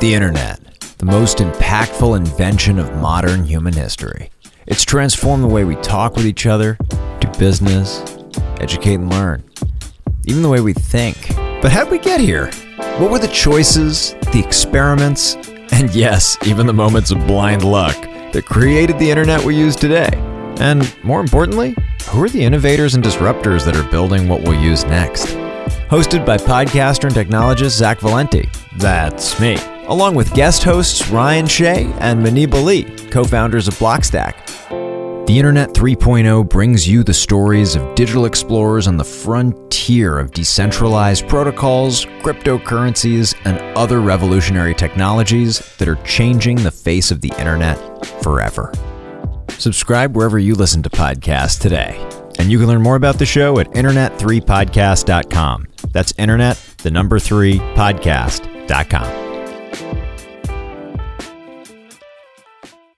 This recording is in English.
The internet, the most impactful invention of modern human history. It's transformed the way we talk with each other, do business, educate and learn, even the way we think. But how'd we get here? What were the choices, the experiments, and yes, even the moments of blind luck that created the internet we use today? And more importantly, who are the innovators and disruptors that are building what we'll use next? Hosted by podcaster and technologist Zach Valenti. That's me. Along with guest hosts Ryan Shea and Muneeb Ali, co founders of Blockstack. The Internet 3.0 brings you the stories of digital explorers on the frontier of decentralized protocols, cryptocurrencies, and other revolutionary technologies that are changing the face of the Internet forever. Subscribe wherever you listen to podcasts today. And you can learn more about the show at internet3podcast.com. That's internet, the number three, podcast.com you